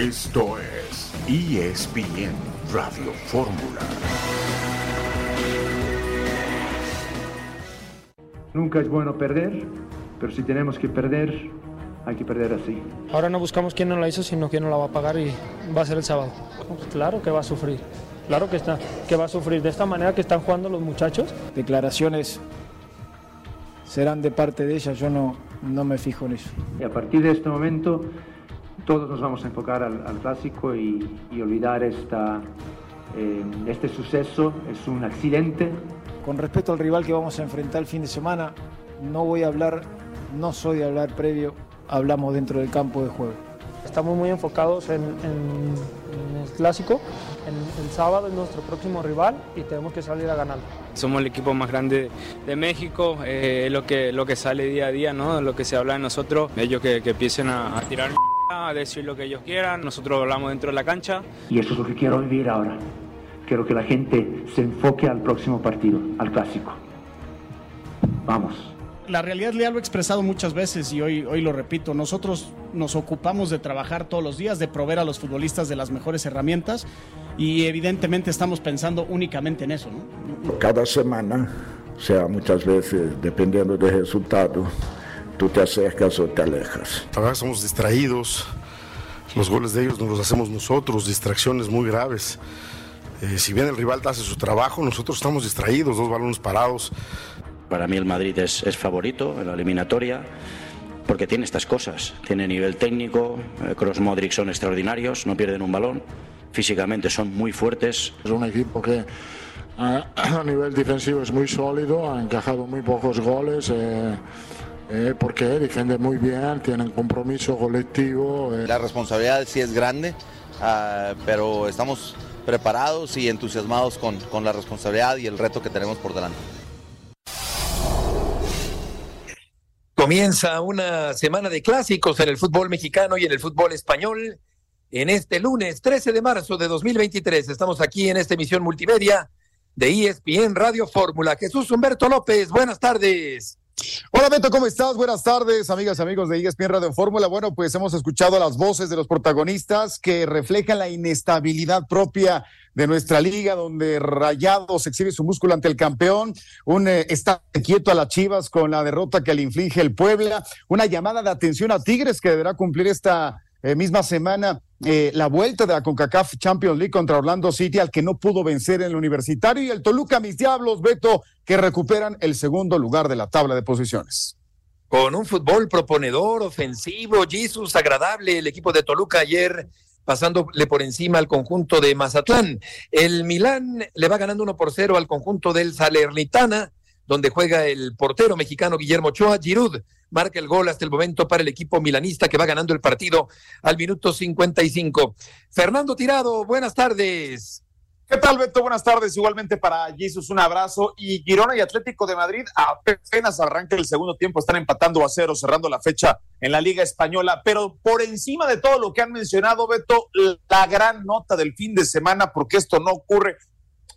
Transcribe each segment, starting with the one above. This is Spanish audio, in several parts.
Esto es ESPN Radio Fórmula. Nunca es bueno perder, pero si tenemos que perder, hay que perder así. Ahora no buscamos quién no la hizo, sino quién no la va a pagar y va a ser el sábado. Claro que va a sufrir, claro que, está, que va a sufrir. De esta manera que están jugando los muchachos. Declaraciones serán de parte de ella, yo no, no me fijo en eso. Y a partir de este momento, todos nos vamos a enfocar al, al clásico y, y olvidar esta, eh, este suceso. Es un accidente. Con respecto al rival que vamos a enfrentar el fin de semana, no voy a hablar, no soy de hablar previo, hablamos dentro del campo de juego. Estamos muy enfocados en, en- en el clásico. En- el sábado es nuestro próximo rival y tenemos que salir a ganarlo. Somos el equipo más grande de México, eh, es lo que, lo que sale día a día, ¿no? lo que se habla de nosotros. Ellos que, que empiecen a, a tirar a decir lo que ellos quieran, nosotros hablamos dentro de la cancha. Y eso es lo que quiero vivir ahora. Quiero que la gente se enfoque al próximo partido, al clásico. Vamos. La realidad ya lo he expresado muchas veces y hoy, hoy lo repito, nosotros nos ocupamos de trabajar todos los días, de proveer a los futbolistas de las mejores herramientas y evidentemente estamos pensando únicamente en eso. ¿no? Cada semana, o sea, muchas veces, dependiendo del resultado, tú te acercas o te alejas. La verdad somos distraídos. Los goles de ellos nos los hacemos nosotros, distracciones muy graves. Eh, si bien el rival hace su trabajo, nosotros estamos distraídos, dos balones parados. Para mí el Madrid es, es favorito en la eliminatoria porque tiene estas cosas. Tiene nivel técnico, eh, Kroos, Modric son extraordinarios, no pierden un balón, físicamente son muy fuertes. Es un equipo que a, a nivel defensivo es muy sólido, ha encajado muy pocos goles. eh, eh, porque defiende muy bien, tienen compromiso colectivo. eh. La responsabilidad sí es grande, ah, pero estamos preparados y entusiasmados con, con la responsabilidad y el reto que tenemos por delante. Comienza una semana de clásicos en el fútbol mexicano y en el fútbol español. En este lunes 13 de marzo de 2023 estamos aquí en esta emisión multimedia de ESPN Radio Fórmula. Jesús Humberto López, buenas tardes. Hola Beto, ¿cómo estás? Buenas tardes, amigas amigos de ESPN Radio Fórmula. Bueno, pues hemos escuchado las voces de los protagonistas que reflejan la inestabilidad propia de nuestra liga, donde Rayados exhibe su músculo ante el campeón, un eh, está quieto a las Chivas con la derrota que le inflige el Puebla, una llamada de atención a Tigres que deberá cumplir esta eh, misma semana eh, la vuelta de la CONCACAF Champions League contra Orlando City, al que no pudo vencer en el universitario, y el Toluca, mis diablos, Beto, que recuperan el segundo lugar de la tabla de posiciones. Con un fútbol proponedor, ofensivo, Jesus, agradable, el equipo de Toluca ayer pasándole por encima al conjunto de Mazatlán. El Milán le va ganando 1 por 0 al conjunto del Salernitana, donde juega el portero mexicano Guillermo Ochoa. Giroud marca el gol hasta el momento para el equipo milanista que va ganando el partido al minuto 55. Fernando Tirado, buenas tardes. ¿Qué tal, Beto? Buenas tardes. Igualmente para Jesus, un abrazo. Y Girona y Atlético de Madrid apenas arranca el segundo tiempo, están empatando a cero, cerrando la fecha en la Liga Española. Pero por encima de todo lo que han mencionado, Beto, la gran nota del fin de semana, porque esto no ocurre.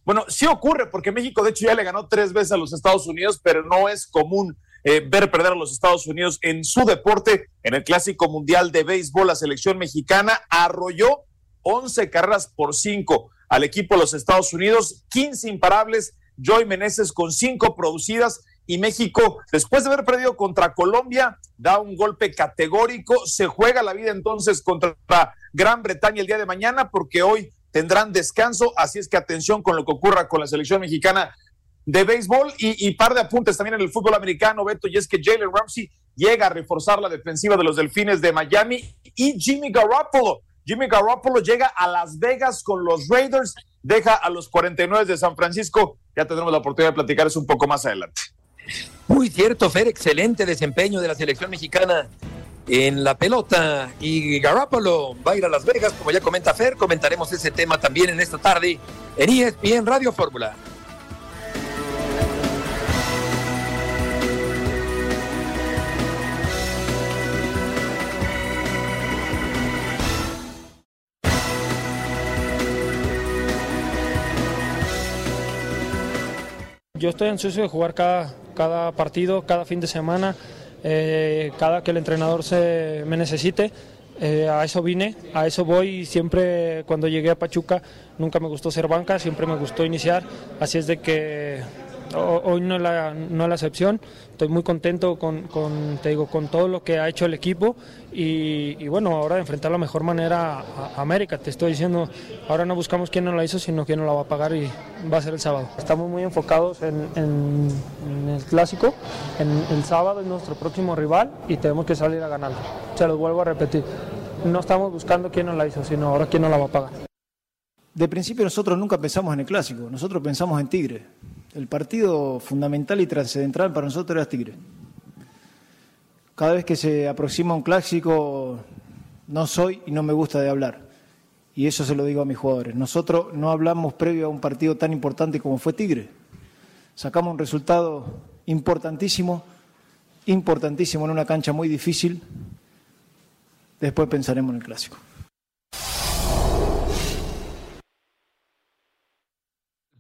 Bueno, sí ocurre, porque México, de hecho, ya le ganó tres veces a los Estados Unidos, pero no es común eh, ver perder a los Estados Unidos en su deporte. En el Clásico Mundial de Béisbol, la selección mexicana arrolló 11 carreras por 5 al equipo de los Estados Unidos, 15 imparables, Joy Meneses con 5 producidas y México, después de haber perdido contra Colombia, da un golpe categórico, se juega la vida entonces contra Gran Bretaña el día de mañana porque hoy tendrán descanso, así es que atención con lo que ocurra con la selección mexicana de béisbol y, par de apuntes también en el fútbol americano, Beto, y es que Jalen Ramsey llega a reforzar la defensiva de los Delfines de Miami y Jimmy Garoppolo Jimmy Garoppolo llega a Las Vegas con los Raiders, deja a los 49 de San Francisco. Ya tendremos la oportunidad de platicar eso un poco más adelante. Muy cierto, Fer, excelente desempeño de la selección mexicana en la pelota. Y Garoppolo va a ir a Las Vegas, como ya comenta Fer. Comentaremos ese tema también en esta tarde en ESPN Radio Fórmula. Yo estoy ansioso de jugar cada, cada partido, cada fin de semana, eh, cada que el entrenador se me necesite. eh, a eso vine, a eso voy y siempre cuando llegué a Pachuca nunca me gustó ser banca, siempre me gustó iniciar, así es de que hoy no es la, no la excepción, estoy muy contento con, con, te digo, con todo lo que ha hecho el equipo y, bueno, ahora de enfrentar la mejor manera a, América, te estoy diciendo, ahora no buscamos quién nos la hizo, sino quién nos la va a pagar y va a ser el sábado. Estamos muy enfocados en, en, el clásico, en el sábado es nuestro próximo rival y tenemos que salir a ganarlo, se los vuelvo a repetir, no estamos buscando quién nos la hizo, sino ahora quién nos la va a pagar. De principio nosotros nunca pensamos en el clásico, nosotros pensamos en Tigre. El partido fundamental y trascendental para nosotros era Tigre. Cada vez que se aproxima un clásico, no soy y no me gusta de hablar. Y eso se lo digo a mis jugadores. Nosotros no hablamos previo a un partido tan importante como fue Tigre. Sacamos un resultado importantísimo, importantísimo en una cancha muy difícil. Después pensaremos en el clásico.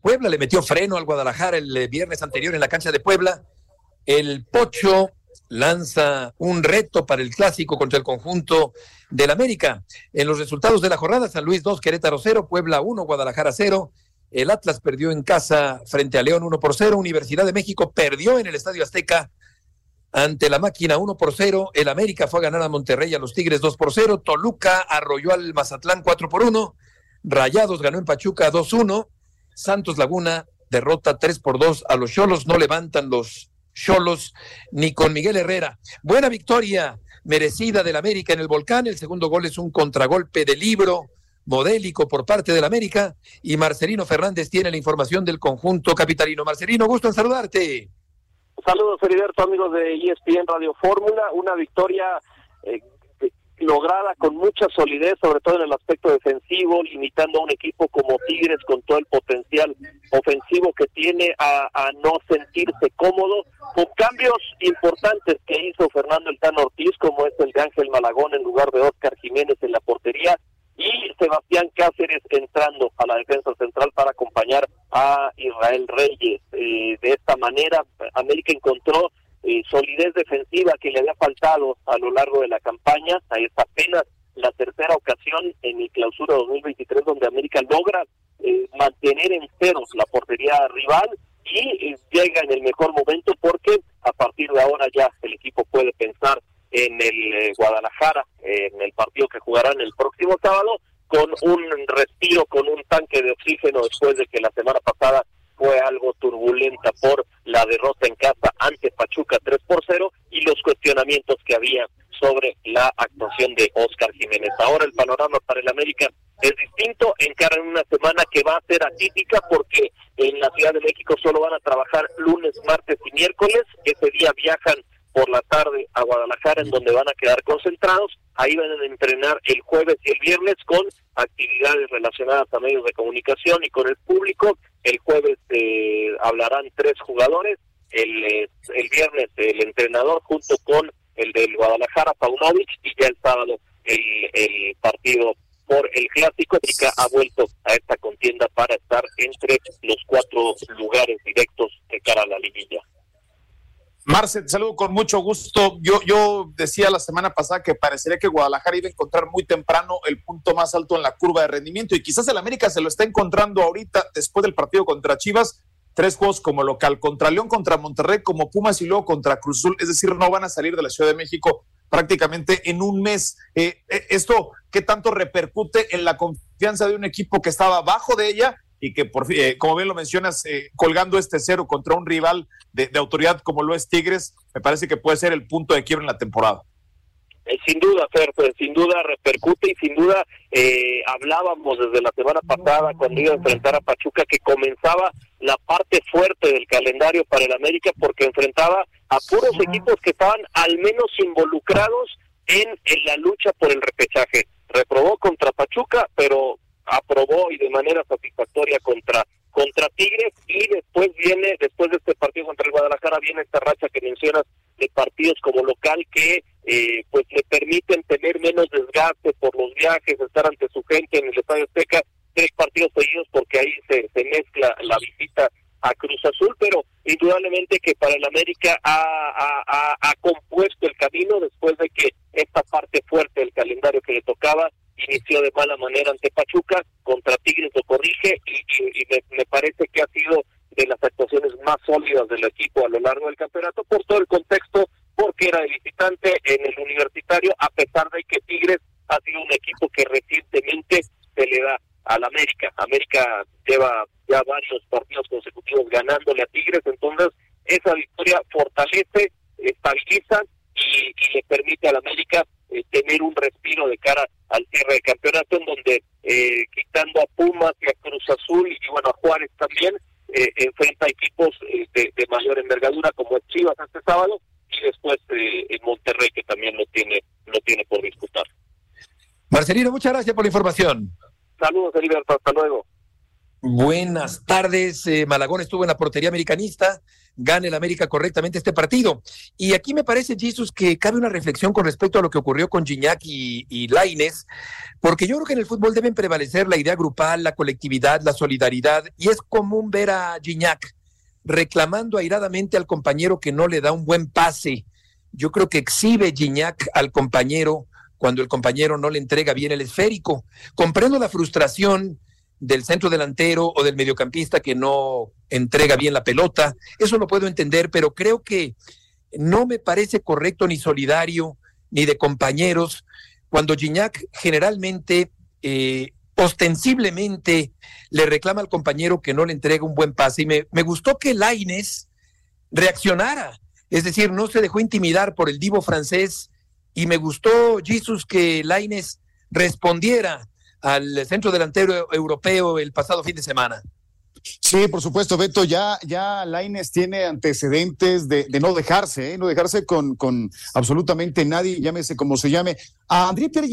Puebla le metió freno al Guadalajara el eh, viernes anterior en la cancha de Puebla. El Pocho lanza un reto para el clásico contra el conjunto del América. En los resultados de la jornada, San Luis 2, Querétaro 0, Puebla 1, Guadalajara 0. El Atlas perdió en casa frente a León 1 por 0. Universidad de México perdió en el Estadio Azteca ante la máquina 1 por 0. El América fue a ganar a Monterrey a los Tigres 2 por 0. Toluca arrolló al Mazatlán 4 por 1. Rayados ganó en Pachuca 2-1. Santos Laguna derrota 3 por 2 a los Cholos, no levantan los Cholos ni con Miguel Herrera. Buena victoria merecida del América en el Volcán, el segundo gol es un contragolpe de libro modélico por parte del América y Marcelino Fernández tiene la información del conjunto capitalino. Marcelino, gusto en saludarte. Saludos, Feriberto, amigos de ESPN Radio Fórmula. Una victoria eh, lograda con mucha solidez, sobre todo en el aspecto defensivo, limitando a un equipo como Tigres con todo el potencial ofensivo que tiene a, no sentirse cómodo, con cambios importantes que hizo Fernando El Ortiz, como es el de Ángel Malagón en lugar de Oscar Jiménez en la portería, y Sebastián Cáceres entrando a la defensa central para acompañar a Israel Reyes. Eh, de esta manera, América encontró eh, solidez defensiva que le había faltado a lo largo de la campaña. Ahí está apenas la tercera ocasión en el clausura 2023 donde América logra eh, mantener en ceros la portería rival y eh, llega en el mejor momento porque a partir de ahora ya el equipo puede pensar en el Guadalajara, en el partido que jugarán el próximo sábado, con un respiro, con un tanque de oxígeno después de que la semana pasada fue algo turbulenta por la derrota en casa ante Pachuca 3 por 0 y los cuestionamientos que había sobre la actuación de Oscar Jiménez. Ahora el panorama para el América es distinto, encara en una semana que va a ser atípica porque en la Ciudad de México solo van a trabajar lunes, martes y miércoles, ese día viajan por la tarde a Guadalajara en donde van a quedar concentrados, ahí van a entrenar el jueves y el viernes con actividades relacionadas a medios de comunicación y con el público el jueves eh, hablarán tres jugadores, el, eh, el viernes el entrenador junto con el del Guadalajara, Paunovic, y ya el sábado el, el partido por el clásico. América ha vuelto a esta contienda para estar entre los cuatro lugares directos de cara a la liguilla. Marce, te saludo con mucho gusto. Yo, yo decía la semana pasada que parecería que Guadalajara iba a encontrar muy temprano el punto más alto en la curva de rendimiento y quizás el América se lo está encontrando ahorita después del partido contra Chivas. Tres juegos como local, contra León, contra Monterrey, como Pumas y luego contra Cruzul. Es decir, no van a salir de la Ciudad de México prácticamente en un mes. Eh, eh, ¿Esto qué tanto repercute en la confianza de un equipo que estaba abajo de ella y que, por, eh, como bien lo mencionas, eh, colgando este cero contra un rival de, autoridad como lo es Tigres, me parece que puede ser el punto de quiebra en la temporada. Eh, sin duda, Fer, pues, sin duda repercute y sin duda hablábamos desde la semana pasada cuando iba a enfrentar a Pachuca que comenzaba la parte fuerte del calendario para el América porque enfrentaba a puros equipos que estaban al menos involucrados en, en la lucha por el repechaje. Reprobó contra Pachuca, pero aprobó y de manera satisfactoria contra contra Tigres. Y después viene, después de este partido contra el Guadalajara, viene esta racha que mencionas de partidos como local que eh, pues le permiten tener menos desgaste por los viajes, estar ante su gente en el Estadio Azteca, tres partidos seguidos porque ahí se, se mezcla la visita a Cruz Azul, pero indudablemente que para el América ha, ha, ha, compuesto el camino después de que esta parte fuerte del calendario que le inició de mala manera ante Pachuca, contra Tigres lo corrige y, me, parece que ha sido de las actuaciones más sólidas del equipo a lo largo del campeonato por todo el contexto, porque era visitante en el universitario, a pesar de que Tigres ha sido un equipo que recientemente se le da a al América. América lleva ya varios partidos consecutivos ganándole a Tigres, entonces esa victoria fortalece, estabiliza y, y le permite al América tener un respiro de cara al cierre de campeonato en donde eh, quitando a Pumas y a Cruz Azul y bueno a Juárez también eh, enfrenta equipos de, de, mayor envergadura como es Chivas este sábado y después en Monterrey que también no tiene no tiene por disputar. Marcelino, muchas gracias por la información. Saludos, Heriberto, hasta luego. Buenas tardes. Eh, Malagón estuvo en la portería americanista. Gana el América correctamente este partido. Y aquí me parece, Jesús, que cabe una reflexión con respecto a lo que ocurrió con Gignac y, y Laines, porque yo creo que en el fútbol deben prevalecer la idea grupal, la colectividad, la solidaridad. Y es común ver a Gignac reclamando airadamente al compañero que no le da un buen pase. Yo creo que exhibe Gignac al compañero cuando el compañero no le entrega bien el esférico. Comprendo la frustración del centro delantero o del mediocampista que no entrega bien la pelota. Eso lo puedo entender, pero creo que no me parece correcto ni solidario ni de compañeros cuando Gignac generalmente, eh, ostensiblemente, le reclama al compañero que no le entrega un buen pase. Y me, gustó que Laines reaccionara, es decir, no se dejó intimidar por el divo francés y me gustó, Jesus, que Laines respondiera al centro delantero europeo el pasado fin de semana. Sí, por supuesto, Beto, ya, ya Laines tiene antecedentes de, no dejarse, ¿eh? no dejarse con, con absolutamente nadie, llámese como se llame. A André Pierre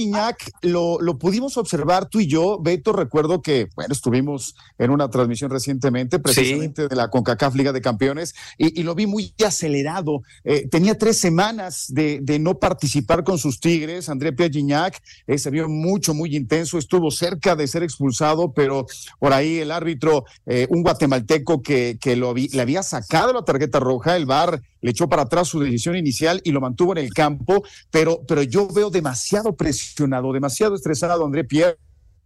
lo, lo pudimos observar tú y yo, Beto, recuerdo que, bueno, estuvimos en una transmisión recientemente, precisamente de la CONCACAF Liga de Campeones, y, lo vi muy acelerado. Eh, tenía tres semanas de, de, no participar con sus Tigres, André Pierre Gignac, eh, se vio mucho, muy intenso, estuvo cerca de ser expulsado, pero por ahí el árbitro... Eh, un guatemalteco que, que lo le había sacado la tarjeta roja, el VAR le echó para atrás su decisión inicial y lo mantuvo en el campo, pero, pero yo veo demasiado presionado, demasiado estresado André Pierre,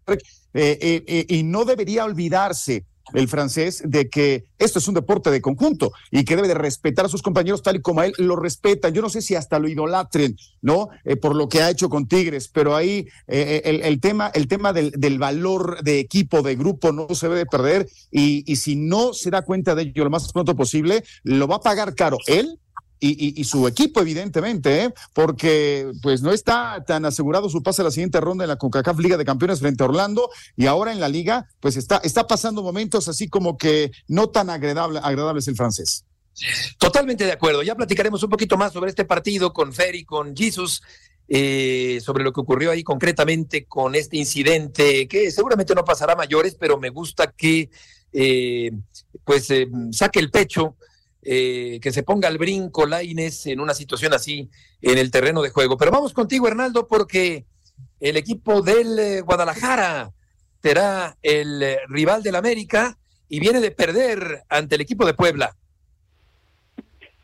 eh, eh, y no debería olvidarse el francés de que esto es un deporte de conjunto y que debe de respetar a sus compañeros tal y como él lo respetan. Yo no sé si hasta lo idolatren, ¿no? Eh, por lo que ha hecho con Tigres, pero ahí eh, eh, el, tema, el tema del, valor de equipo, de grupo, no se debe perder y, y si no se da cuenta de ello lo más pronto posible, lo va a pagar caro él y, su equipo, evidentemente, ¿eh? porque pues no está tan asegurado su pase a la siguiente ronda en la CONCACAF Liga de Campeones frente a Orlando y ahora en la liga, pues está, está pasando momentos así como que no tan agradable, agradables el francés. Totalmente de acuerdo. Ya platicaremos un poquito más sobre este partido con Fer y con Jesus. Eh, sobre lo que ocurrió ahí concretamente con este incidente, que seguramente no pasará mayores, pero me gusta que eh, pues saque el pecho eh, que se ponga al brinco Laines en una situación así en el terreno de juego. Pero vamos contigo, Hernaldo, porque el equipo del eh, Guadalajara será el eh, rival del América y viene de perder ante el equipo de Puebla.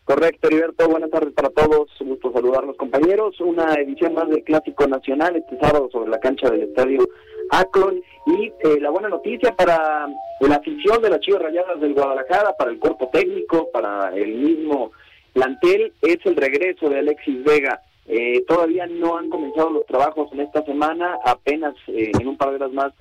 Correcto, Heriberto. Buenas tardes para todos. Un gusto saludarlos, compañeros. Una edición más del Clásico Nacional este sábado sobre la cancha del Estadio Akron. Y eh, la buena noticia para la afición de las Chivas Rayadas del Guadalajara, para el cuerpo técnico, para el mismo plantel, es el regreso de Alexis Vega. Eh, todavía no han comenzado los trabajos en esta semana, apenas eh, en un par de horas más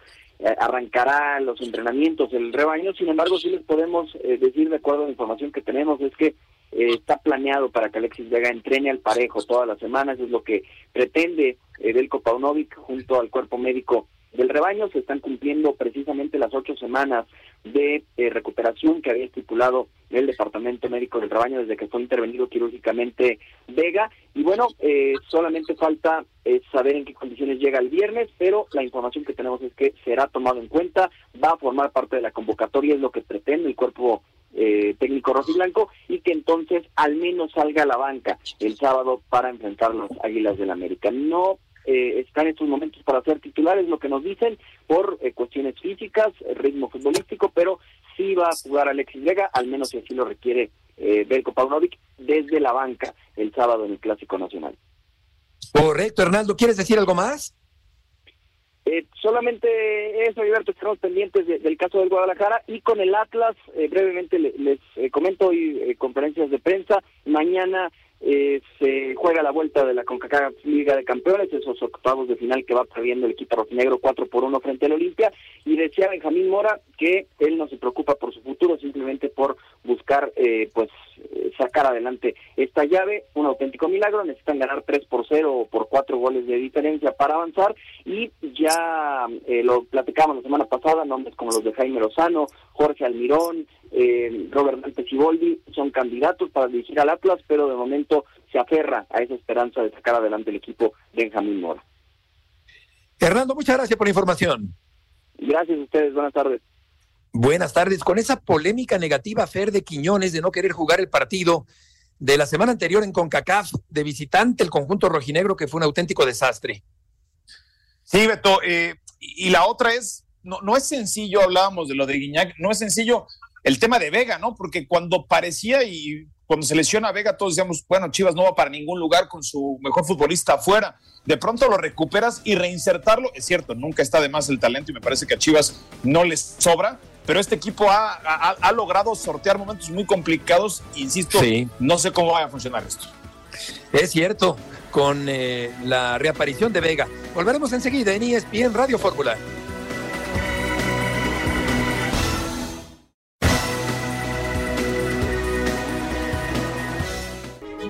arrancará los entrenamientos el rebaño, sin embargo sí les podemos decir de acuerdo a la información que tenemos es que está planeado para que Alexis Vega entrene al parejo todas las semanas, es lo que pretende Delko Paunovic junto al cuerpo médico del rebaño. Se están cumpliendo precisamente las ocho semanas de eh, recuperación que había estipulado el Departamento Médico del Rebaño desde que fue intervenido quirúrgicamente Vega. Y bueno, eh, solamente falta eh, saber en qué condiciones llega el viernes, pero la información que tenemos es que será tomado en cuenta, va a formar parte de la convocatoria, es lo que pretende el cuerpo técnico rojiblanco y que entonces al menos salga a la banca el sábado para enfrentar los Águilas del América. No eh, está en estos momentos para ser titulares, lo que nos dicen, por eh, cuestiones físicas, ritmo futbolístico, pero sí va a jugar Alexis Vega, al menos si así lo requiere eh, Belko Paunovic, desde la banca el sábado en el Clásico Nacional. Correcto, Hernando, ¿quieres decir algo más? Eh, solamente eso, Alberto, estamos pendientes del caso del Guadalajara y con el Atlas, brevemente les, comento hoy conferencias de prensa, mañana eh, se juega la vuelta de la CONCACAF Liga de Campeones, esos octavos de final que va perdiendo el equipo rojinegro 4 por 1 frente al Olimpia, y decía Benjamín Mora que él no se preocupa por su futuro, simplemente por buscar eh, pues eh, sacar adelante esta llave, un auténtico milagro, necesitan ganar 3 por 0 o por 4 goles de diferencia para avanzar, y ya lo platicamos la semana pasada, nombres como los de Jaime Lozano, Jorge Almirón, eh, Robert Dante Ciboldi son candidatos para dirigir al Atlas, pero de momento se aferra a esa esperanza de sacar adelante el equipo Benjamín Mora. Hernando, muchas gracias por la información. Gracias a ustedes, buenas tardes. Buenas tardes. Con esa polémica negativa, Fer de Quiñones, de no querer jugar el partido de la semana anterior en CONCACAF de visitante, el conjunto rojinegro, que fue un auténtico desastre. Sí, Beto. Eh, y la otra es, no, no es sencillo, hablábamos de lo de Guiñac, no es sencillo el tema de Vega, ¿no? Porque cuando parecía y cuando se lesiona a Vega, todos decíamos, bueno, Chivas no va para ningún lugar con su mejor futbolista afuera. De pronto lo recuperas y reinsertarlo, es cierto, nunca está de más el talento y me parece que a Chivas no les sobra, pero este equipo ha, logrado sortear momentos muy complicados. Insisto, no sé cómo va a funcionar esto. Es cierto, con eh, la reaparición de Vega. Volveremos enseguida en ESPN Radio Fórmula.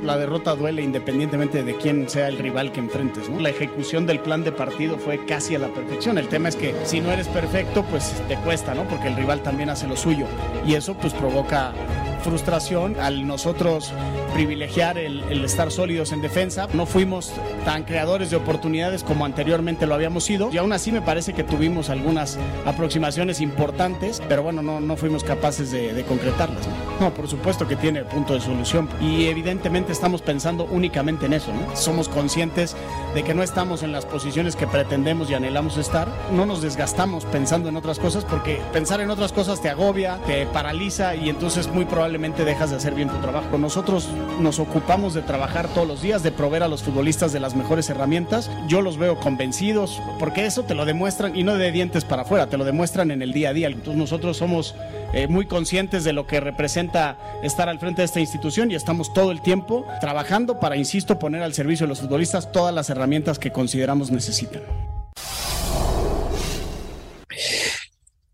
La derrota duele independientemente de quién sea el rival que enfrentes. ¿no? La ejecución del plan de partido fue casi a la perfección. El tema es que si no eres perfecto, pues te cuesta, ¿no? Porque el rival también hace lo suyo. Y eso pues provoca frustración al nosotros privilegiar el, estar sólidos en defensa. No fuimos tan creadores de oportunidades como anteriormente lo habíamos sido y aún así me parece que tuvimos algunas aproximaciones importantes, pero bueno, no, no fuimos capaces de, concretarlas. ¿no? por supuesto que tiene punto de solución y evidentemente estamos pensando únicamente en eso. ¿no? Somos conscientes de que no estamos en las posiciones que pretendemos y anhelamos estar. No nos desgastamos pensando en otras cosas porque pensar en otras cosas te agobia, te paraliza y entonces muy probablemente dejas de hacer bien tu trabajo. Nosotros nos ocupamos de trabajar todos los días, de proveer a los futbolistas de las mejores herramientas. Yo los veo convencidos, porque eso te lo demuestran, y no de dientes para afuera, te lo demuestran en el día a día. Nosotros somos eh, muy conscientes de lo que representa estar al frente de esta institución y estamos todo el tiempo trabajando para, insisto, poner al servicio de los futbolistas todas las herramientas que consideramos necesitan.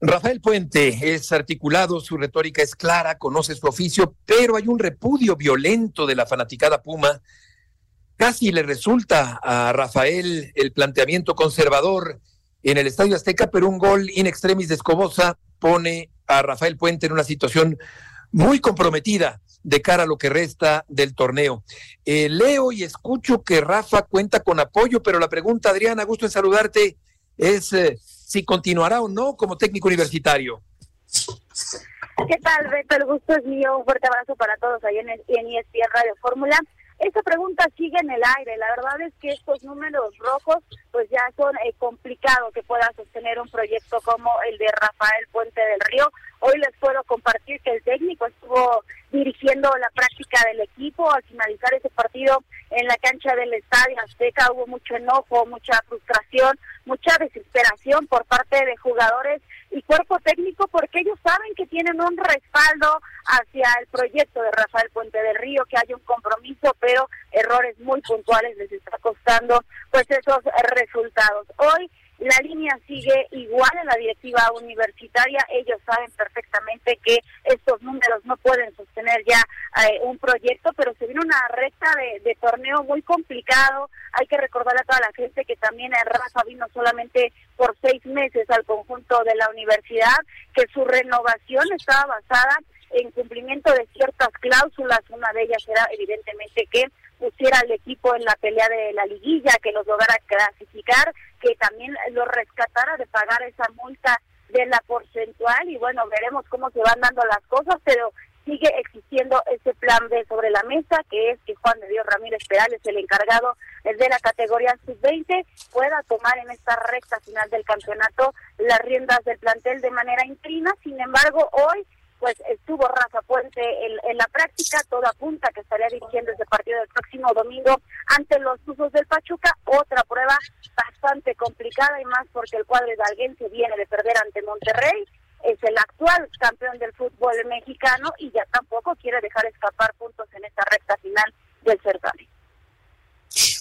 Rafael Puente es articulado, su retórica es clara, conoce su oficio, pero hay un repudio violento de la fanaticada Puma. Casi le resulta a Rafael el planteamiento conservador en el Estadio Azteca, pero un gol in extremis de Escobosa pone a Rafael Puente en una situación muy comprometida de cara a lo que resta del torneo. Eh, leo y escucho que Rafa cuenta con apoyo, pero la pregunta, Adriana, gusto en saludarte, es... Eh, si continuará o no como técnico universitario. ¿Qué tal, Beto? El gusto es mío. Un fuerte abrazo para todos ahí en, en ESPN Radio Fórmula. Esta pregunta sigue en el aire. La verdad es que estos números rojos, pues ya son eh, complicados que pueda sostener un proyecto como el de Rafael Puente del Río. Hoy les puedo compartir que el técnico estuvo dirigiendo la práctica del equipo. Al finalizar ese partido en la cancha del Estadio Azteca hubo mucho enojo, mucha frustración, mucha desesperación por parte de jugadores y cuerpo técnico porque ellos saben que tienen un respaldo hacia el proyecto de Rafael Puente del Río, que hay un compromiso, pero errores muy puntuales les está costando pues esos resultados. Hoy la línea sigue igual en la directiva universitaria. Ellos saben perfectamente que estos números no pueden sostener ya eh, un proyecto, pero se viene una recta de, torneo muy complicado. Hay que recordarle a toda la gente que también Rafa vino solamente por seis meses al conjunto de la universidad, que su renovación estaba basada en cumplimiento de ciertas cláusulas. Una de ellas era evidentemente que pusiera al equipo en la pelea de la liguilla, que los lograra clasificar, que también lo rescatara de pagar esa multa de la porcentual y bueno, veremos cómo se van dando las cosas, pero sigue existiendo ese plan B sobre la mesa, que es que Juan de Dios Ramírez Perales, el encargado de la categoría sub-20, pueda tomar en esta recta final del campeonato las riendas del plantel de manera interina. Sin embargo, hoy pues estuvo Rafa Puente en, la práctica, todo apunta que estaría dirigiendo ese partido del próximo domingo ante los usos del Pachuca, otra prueba bastante complicada y más porque el cuadro de se viene de perder ante Monterrey, es el actual campeón del fútbol mexicano y ya tampoco quiere dejar escapar puntos en esta recta final del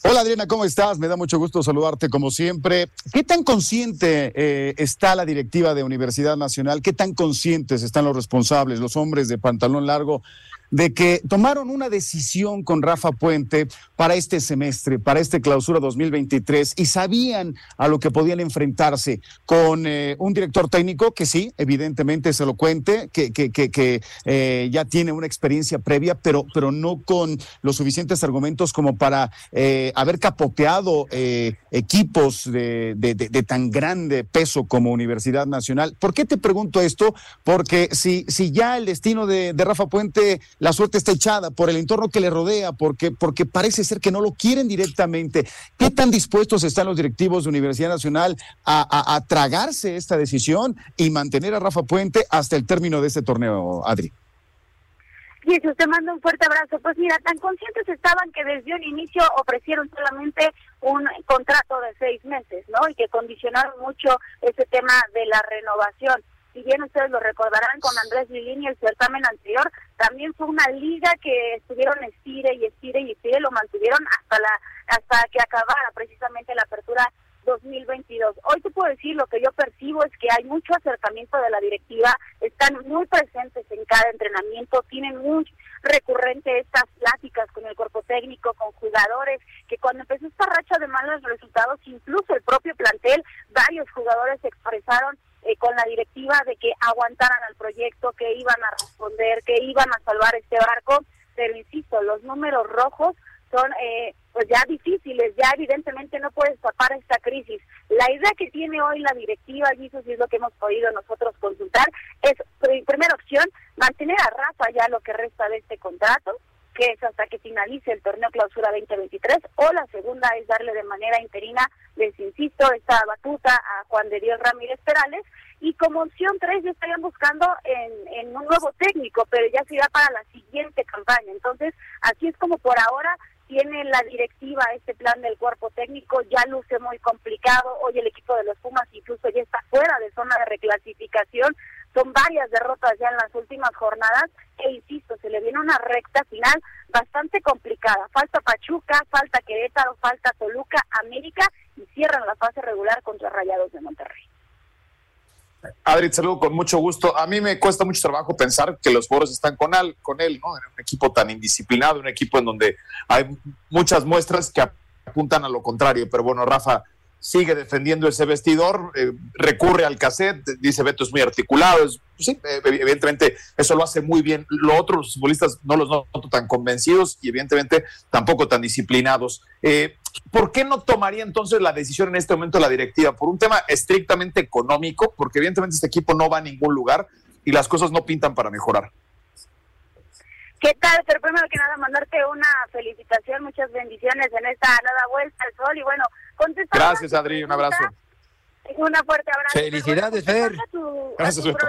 Hola Adriana, ¿cómo estás? Me da mucho gusto saludarte como siempre. ¿Qué tan consciente eh, está la directiva de Universidad Nacional? ¿Qué tan conscientes están los responsables, los hombres de pantalón largo, de que tomaron una decisión con Rafa Puente para este semestre, para este clausura 2023, y sabían a lo que podían enfrentarse con eh, un director técnico que sí, evidentemente se lo cuente, que, que, que, eh, ya tiene una experiencia previa, pero, pero no con los suficientes argumentos como para eh, haber capoteado equipos de, de, tan grande peso como Universidad Nacional. ¿Por qué te pregunto esto? Porque si, si ya el destino de, de Rafa Puente la suerte está echada por el entorno que le rodea, porque, porque parece ser que no lo quieren directamente. ¿Qué tan dispuestos están los directivos de Universidad Nacional a, tragarse esta decisión y mantener a Rafa Puente hasta el término de este torneo, Adri? Sí, usted manda un fuerte abrazo. Pues mira, tan conscientes estaban que desde un inicio ofrecieron solamente un contrato de seis meses, ¿no? Y que condicionaron mucho ese tema de la renovación si bien ustedes lo recordarán con Andrés Lilini el certamen anterior, también fue una liga que estuvieron estire y estire y estire, lo mantuvieron hasta la hasta que acabara precisamente la apertura 2022. Hoy te puedo decir lo que yo percibo es que hay mucho acercamiento de la directiva, están muy presentes en cada entrenamiento, tienen muy recurrente estas pláticas con el cuerpo técnico, con jugadores, que cuando empezó esta racha de malos resultados, incluso el propio plantel, varios jugadores expresaron eh, con la directiva de que aguantaran al proyecto, que iban a responder, que iban a salvar este barco, pero insisto, los números rojos son eh, pues ya difíciles, ya evidentemente no puede escapar esta crisis. La idea que tiene hoy la directiva, y eso sí es lo que hemos podido nosotros consultar, es, primera opción, mantener a Rafa ya lo que resta de este contrato, que es hasta que finalice el torneo clausura 2023, o la segunda es darle de manera interina, les insisto, esta batuta a Juan de Dios Ramírez Perales, y como opción 3 ya estarían buscando en, un nuevo técnico, pero ya será para la siguiente campaña. Entonces, así es como por ahora tiene la directiva este plan del cuerpo técnico, ya luce muy complicado, hoy el equipo de los Pumas incluso ya está fuera de zona de reclasificación, son varias derrotas ya en las últimas jornadas e insisto, se le viene una recta final bastante complicada. Falta Pachuca, falta Querétaro, falta Toluca, América y cierran la fase regular contra Rayados de Monterrey. Adri, saludo con mucho gusto. A mí me cuesta mucho trabajo pensar que los foros están con, él, con él, ¿no? En un equipo tan indisciplinado, un equipo en donde hay muchas muestras que apuntan a lo contrario. Pero bueno, Rafa, sigue defendiendo ese vestidor, eh, recurre al cassette, dice Beto es muy articulado, pues sí, eh, evidentemente eso lo hace muy bien. Lo otro, los futbolistas no los noto tan convencidos y evidentemente tampoco tan disciplinados. Eh, ¿Por qué no tomaría entonces la decisión en este momento la directiva? ¿Por un tema estrictamente económico? Porque evidentemente este equipo no va a ningún lugar y las cosas no pintan para mejorar. ¿Qué tal? Pero primero que nada, mandarte una felicitación, muchas bendiciones en esta nueva vuelta al sol. Y bueno, contestar. Gracias, Adri, un abrazo. Una fuerte abrazo. Felicidades, Fer. Gracias, Beto.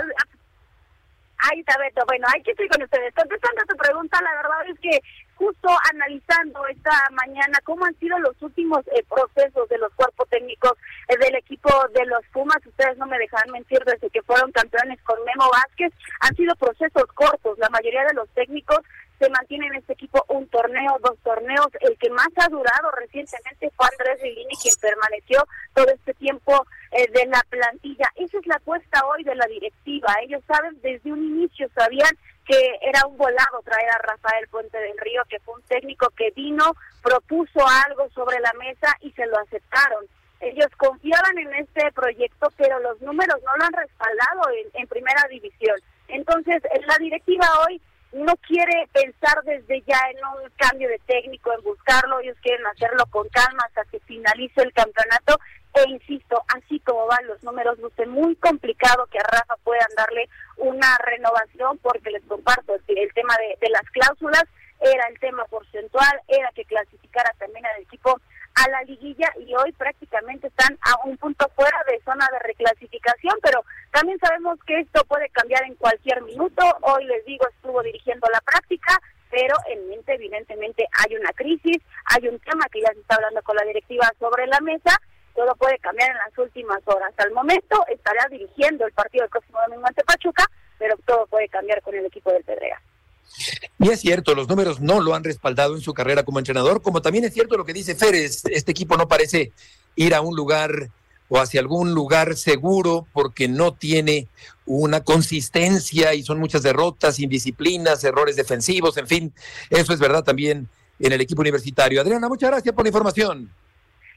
Ahí está, Beto. Bueno, hay que estoy con ustedes. Contestando a tu pregunta, la verdad es que justo analizando esta mañana cómo han sido los últimos eh, procesos de los cuerpos técnicos eh, del equipo de los Pumas, ustedes no me dejan mentir desde que fueron campeones con Memo Vázquez, han sido procesos cortos, la mayoría de los técnicos se mantiene en este equipo un torneo, dos torneos. El que más ha durado recientemente fue Andrés Rilini, quien permaneció todo este tiempo eh, de la plantilla. Esa es la apuesta hoy de la directiva. Ellos saben, desde un inicio sabían que era un volado traer a Rafael Puente del Río, que fue un técnico que vino, propuso algo sobre la mesa y se lo aceptaron. Ellos confiaban en este proyecto, pero los números no lo han respaldado en, en primera división. Entonces, la directiva hoy no quiere pensar desde ya en un cambio de técnico, en buscarlo, ellos quieren hacerlo con calma hasta que finalice el campeonato. E insisto, así como van los números, luce muy complicado que a Rafa puedan darle una renovación, porque les comparto el, tema de, las cláusulas, era el tema porcentual, era que clasificara también al equipo a la liguilla y hoy prácticamente están a un punto fuera de zona de reclasificación, pero también sabemos que esto puede cambiar en cualquier minuto. Hoy les digo, estuvo dirigiendo la práctica, pero en mente evidentemente hay una crisis, hay un tema que ya se está hablando con la directiva sobre la mesa, todo puede cambiar en las últimas horas. Al momento estará dirigiendo el partido del próximo domingo ante Pachuca, pero todo puede cambiar con el equipo del Pedregal. Y es cierto, los números no lo han respaldado en su carrera como entrenador, como también es cierto lo que dice Férez, este equipo no parece ir a un lugar o hacia algún lugar seguro porque no tiene una consistencia y son muchas derrotas, indisciplinas, errores defensivos, en fin, eso es verdad también en el equipo universitario. Adriana, muchas gracias por la información.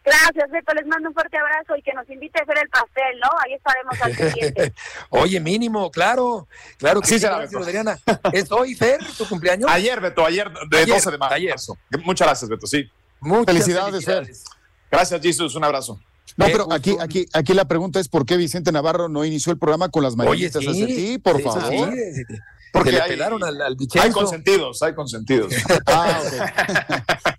Gracias, Beto. Les mando un fuerte abrazo y que nos invite a hacer el pastel, ¿no? Ahí estaremos al siguiente. Oye, mínimo, claro. Claro que Sí, sí, será, gracias, Beto. Adriana. ¿Es hoy, Fer, tu cumpleaños? Ayer, Beto, ayer, de Ayer, 12 de marzo. ayer. Muchas gracias, Beto, sí. Muchas Felicidades, Fer. Gracias, Jesus, un abrazo. No, pero aquí, aquí, aquí la pregunta es por qué Vicente Navarro no inició el programa con las Oye, mañanitas sí, hacia ti, por sí, favor. sí, Porque le hay- pelaron al, al Hay consentidos, hay consentidos. Ah, ok.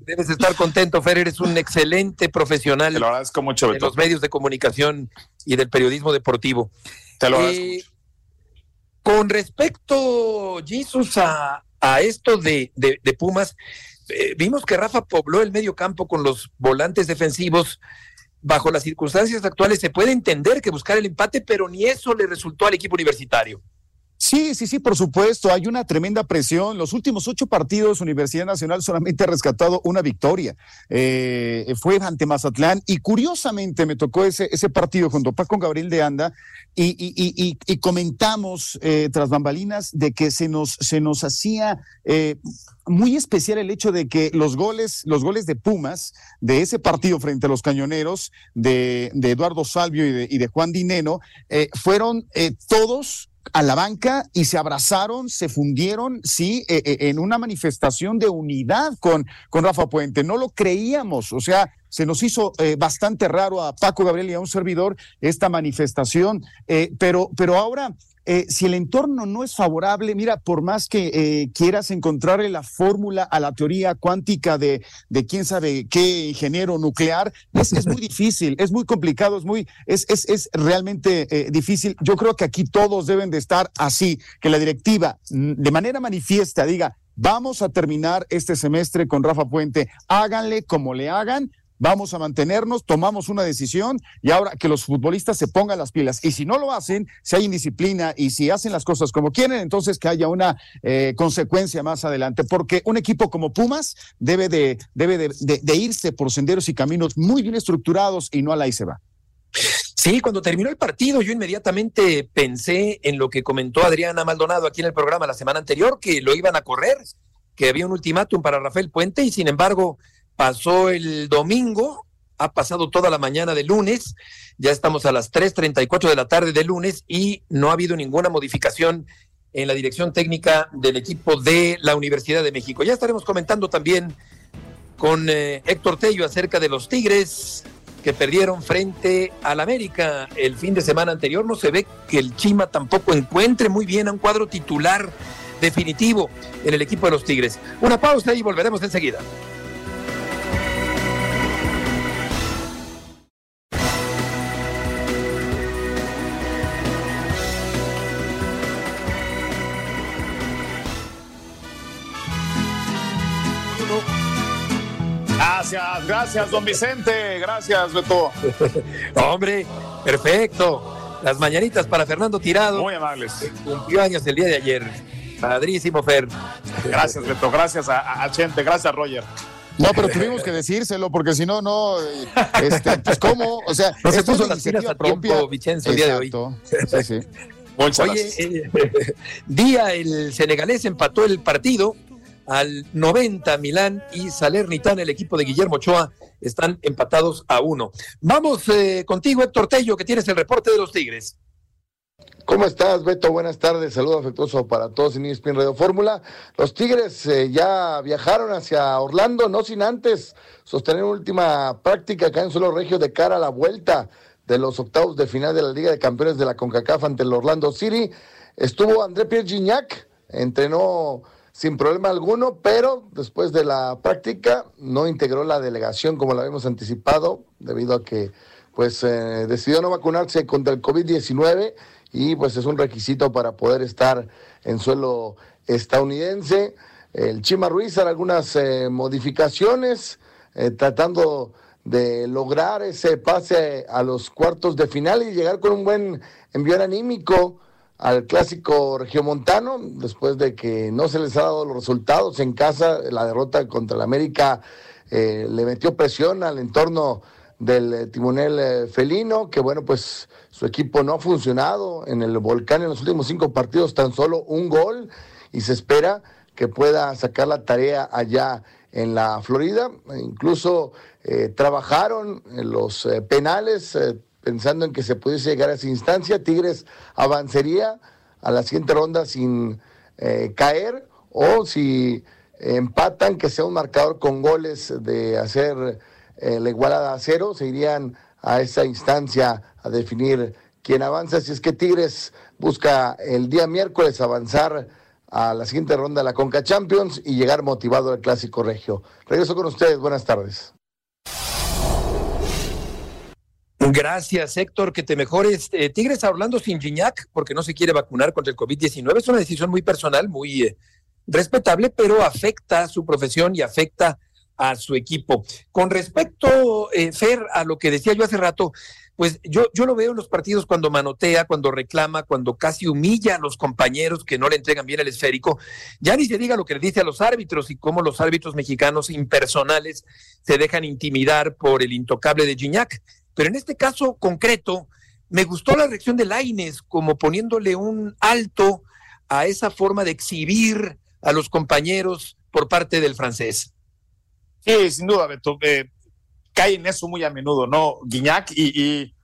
Debes estar contento, Fer, eres un excelente profesional Te lo agradezco mucho, de los medios de comunicación y del periodismo deportivo. Te lo agradezco Eh, mucho. Con respecto, Jesus, a, a esto de, de- de Pumas, eh, vimos que Rafa pobló el medio campo con los volantes defensivos. Bajo las circunstancias actuales se puede entender que buscar el empate, pero ni eso le resultó al equipo universitario. Sí, sí, sí, por supuesto. Hay una tremenda presión. Los últimos ocho partidos, Universidad Nacional solamente ha rescatado una victoria. Eh, fue ante Mazatlán y curiosamente me tocó ese, ese partido junto a Paco Gabriel de Anda y, y- y- y- comentamos eh, tras bambalinas de que se nos, se nos hacía eh, muy especial el hecho de que los goles, los goles de Pumas de ese partido frente a los cañoneros de, de Eduardo Salvio y de, y de Juan Dineno eh, fueron eh, todos a la banca y se abrazaron, se fundieron, sí, eh, eh, en una manifestación de unidad con, con Rafa Puente. No lo creíamos, o sea, se nos hizo eh, bastante raro a Paco Gabriel y a un servidor esta manifestación, eh, pero, pero ahora eh, si el entorno no es favorable, mira, por más que eh, quieras encontrarle la fórmula a la teoría cuántica de, de quién sabe qué ingeniero nuclear, es, es muy difícil, es muy complicado, es muy, es, es, es realmente eh, difícil. Yo creo que aquí todos deben de estar así, que la directiva mm, de manera manifiesta diga, vamos a terminar este semestre con Rafa Puente, háganle como le hagan, vamos a mantenernos, tomamos una decisión y ahora que los futbolistas se pongan las pilas. Y si no lo hacen, si hay indisciplina y si hacen las cosas como quieren, entonces que haya una eh, consecuencia más adelante. Porque un equipo como Pumas debe, de, debe de, irse por senderos y caminos muy bien estructurados y no a la y se va. Sí, cuando terminó el partido, yo inmediatamente pensé en lo que comentó Adriana Maldonado aquí en el programa la semana anterior, que lo iban a correr, que había un ultimátum para Rafael Puente, y sin embargo, pasó el domingo, ha pasado toda la mañana de lunes, ya estamos a las 3:34 de la tarde de lunes y no ha habido ninguna modificación en la dirección técnica del equipo de la Universidad de México. Ya estaremos comentando también con eh, Héctor Tello acerca de los Tigres que perdieron frente al América el fin de semana anterior. No se ve que el Chima tampoco encuentre muy bien a un cuadro titular definitivo en el equipo de los Tigres. Una pausa y volveremos enseguida. Gracias, gracias, don Vicente. Gracias, Beto. Hombre, perfecto. Las mañanitas para Fernando Tirado. Muy amables. Cumplió años el día de ayer. Padrísimo, Fer. Gracias, Beto. Gracias a, a- a Chente. Gracias, Roger. No, pero tuvimos que decírselo porque si no, no, eh, este, pues cómo, o sea, No se puso las iniciativa a tiempo, propia. Vicenzo, el día de hoy. Sí, sí. Muchas Oye, gracias. eh, día el senegalés empató el partido al 90 Milán y Salernitana, el equipo de Guillermo Ochoa, están empatados a uno. Vamos eh, contigo, Héctor Tello, que tienes el reporte de los Tigres. ¿Cómo estás, Beto? Buenas tardes. Saludo afectuoso para todos en ESPN Radio Fórmula. Los Tigres eh, ya viajaron hacia Orlando, no sin antes sostener una última práctica acá en suelo regio de cara a la vuelta de los octavos de final de la Liga de Campeones de la CONCACAF ante el Orlando City. Estuvo André Pierre Gignac, entrenó sin problema alguno, pero después de la práctica no integró la delegación como lo habíamos anticipado, debido a que pues eh, decidió no vacunarse contra el COVID-19 y pues es un requisito para poder estar en suelo estadounidense. El Chima Ruiz hará algunas eh, modificaciones eh, tratando de lograr ese pase a los cuartos de final y llegar con un buen envío anímico al clásico regiomontano, después de que no se les ha dado los resultados en casa, la derrota contra el América eh, le metió presión al entorno del eh, timonel eh, felino, que bueno, pues su equipo no ha funcionado en el volcán en los últimos cinco partidos, tan solo un gol, y se espera que pueda sacar la tarea allá en la Florida. Incluso trabajaron en los penales, pensando en que se pudiese llegar a esa instancia. Tigres avanzaría a la siguiente ronda sin caer, o si empatan, que sea un marcador con goles de hacer eh, la igualada a cero, se irían a esa instancia a definir quién avanza. Si es que Tigres busca el día miércoles avanzar a la siguiente ronda de la Conca Champions y llegar motivado al Clásico Regio. Regreso con ustedes, buenas tardes. Gracias, Héctor, que te mejores. Eh, Tigres a Orlando sin Gignac, porque no se quiere vacunar contra el COVID-19. Es una decisión muy personal, muy eh, respetable, pero afecta a su profesión y afecta a su equipo. Con respecto, eh, Fer, a lo que decía yo hace rato, pues yo, yo lo veo en los partidos cuando manotea, cuando reclama, cuando casi humilla a los compañeros que no le entregan bien el esférico. Ya ni se diga lo que le dice a los árbitros y cómo los árbitros mexicanos impersonales se dejan intimidar por el intocable de Gignac. Pero en este caso concreto, me gustó la reacción de Laines, como poniéndole un alto a esa forma de exhibir a los compañeros por parte del francés. Sí, sin duda, Beto. Eh, cae en eso muy a menudo, ¿no? Guiñac y,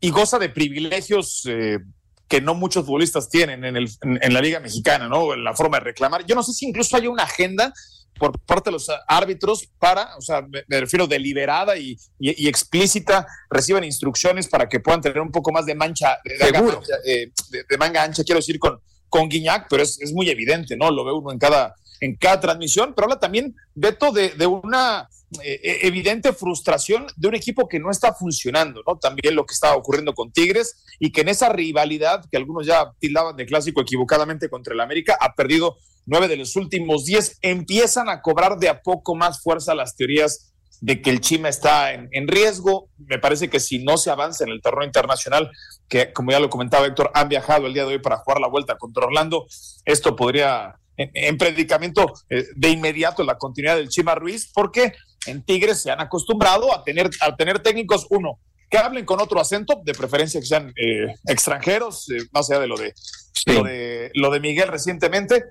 goza de privilegios eh, que no muchos futbolistas tienen en, en, la Liga Mexicana, ¿no? La forma de reclamar. Yo no sé si incluso hay una agenda por parte de los árbitros para, o sea, me, refiero deliberada y, y, explícita, reciben instrucciones para que puedan tener un poco más de mancha, de, eh, de manga ancha, quiero decir, con, con Guiñac, pero es, es, muy evidente, ¿no? Lo ve uno en cada, en cada transmisión, pero habla también, Beto, de, una eh, eh, evidente frustración de un equipo que no está funcionando, ¿no? También lo que estaba ocurriendo con Tigres y que en esa rivalidad que algunos ya tildaban de clásico equivocadamente contra el América, ha perdido nueve de los últimos diez, empiezan a cobrar de a poco más fuerza las teorías de que el Chima está en, en, riesgo. Me parece que si no se avanza en el terreno internacional, que como ya lo comentaba Héctor, han viajado el día de hoy para jugar la vuelta contra Orlando, esto podría, en, predicamento eh, de inmediato, la continuidad del Chima Ruiz, porque en Tigres se han acostumbrado a tener, a tener técnicos, uno, que hablen con otro acento, de preferencia que sean eh, extranjeros, eh, más allá de lo de, lo de lo de Miguel recientemente,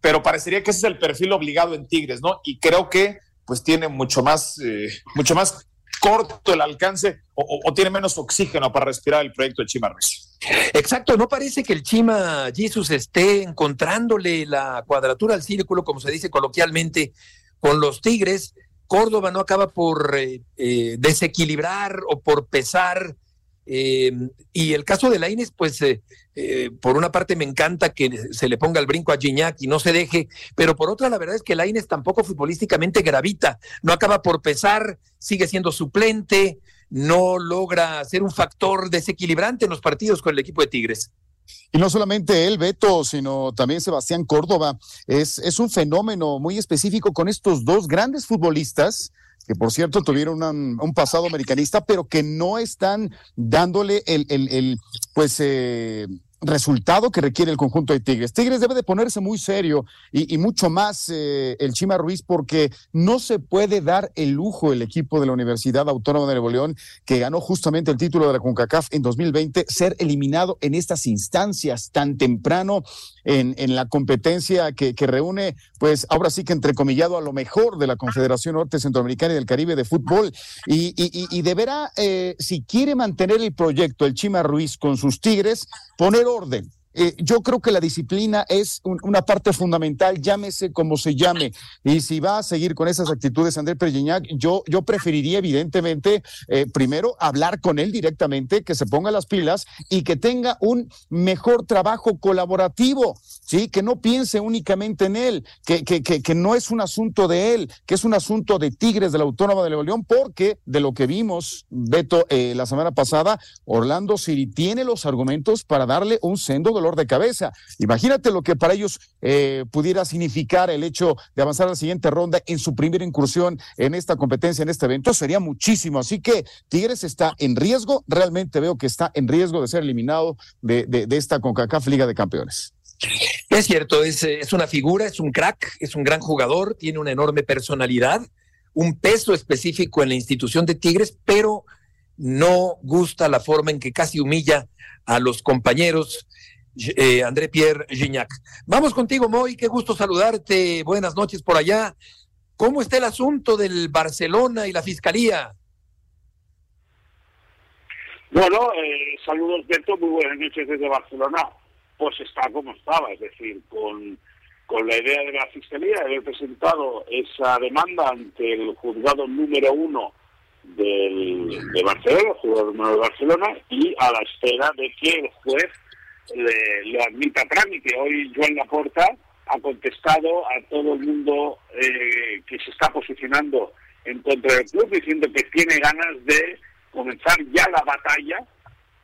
pero parecería que ese es el perfil obligado en Tigres, ¿no? Y creo que pues tiene mucho más, eh, mucho más corto el alcance o, tiene menos oxígeno para respirar el proyecto de Chima Ruiz. Exacto, no parece que el Chima Jesus esté encontrándole la cuadratura al círculo, como se dice coloquialmente, con los Tigres. Córdoba no acaba por eh, eh, desequilibrar o por pesar eh, y el caso de Laines, pues eh, eh, por una parte me encanta que se le ponga el brinco a Gignac y no se deje, pero por otra la verdad es que Laines tampoco futbolísticamente gravita, no acaba por pesar, sigue siendo suplente, no logra ser un factor desequilibrante en los partidos con el equipo de Tigres. Y no solamente él, Beto, sino también Sebastián Córdoba. Es, es un fenómeno muy específico con estos dos grandes futbolistas que por cierto tuvieron un pasado americanista, pero que no están dándole el, el, el pues, eh, resultado que requiere el conjunto de Tigres. Tigres debe de ponerse muy serio y, mucho más eh, el Chima Ruiz porque no se puede dar el lujo el equipo de la Universidad Autónoma de Nuevo León que ganó justamente el título de la CONCACAF en 2020 ser eliminado en estas instancias tan temprano en, la competencia que, que, reúne pues ahora sí que entrecomillado a lo mejor de la Confederación Norte Centroamericana y del Caribe de Fútbol y, y, y deberá eh, si quiere mantener el proyecto el Chima Ruiz con sus Tigres poner orden. Eh, yo creo que la disciplina es una parte fundamental, llámese como se llame. Y si va a seguir con esas actitudes André Pergignac, yo, yo preferiría evidentemente eh, primero hablar con él directamente, que se ponga las pilas y que tenga un mejor trabajo colaborativo, ¿sí? Que no piense únicamente en él, que, que, que, que no es un asunto de él, que es un asunto de Tigres de la Autónoma de Nuevo León, porque de lo que vimos, Beto, eh, la semana pasada, Orlando Siri tiene los argumentos para darle un sendo dolor de cabeza. Imagínate lo que para ellos eh, pudiera significar el hecho de avanzar a la siguiente ronda en su primera incursión en esta competencia, en este evento, sería muchísimo. Así que Tigres está en riesgo, realmente veo que está en riesgo de ser eliminado de, esta CONCACAF Liga de Campeones. Es cierto, es, es una figura, es un crack, es un gran jugador, tiene una enorme personalidad, un peso específico en la institución de Tigres, pero no gusta la forma en que casi humilla a los compañeros. Eh, André Pierre Gignac. Vamos contigo, Moy, qué gusto saludarte. Buenas noches por allá. ¿Cómo está el asunto del Barcelona y la Fiscalía? Bueno, eh, saludos, Beto, muy buenas noches desde Barcelona pues está como estaba, es decir, con, con la idea de la Fiscalía de presentado esa demanda ante el juzgado número uno del, de Barcelona, el juzgado número de Barcelona, y a la espera de que el juez le, le admita trámite. Hoy Joan Laporta ha contestado a todo el mundo eh, que se está posicionando en contra del club, diciendo que tiene ganas de comenzar ya la batalla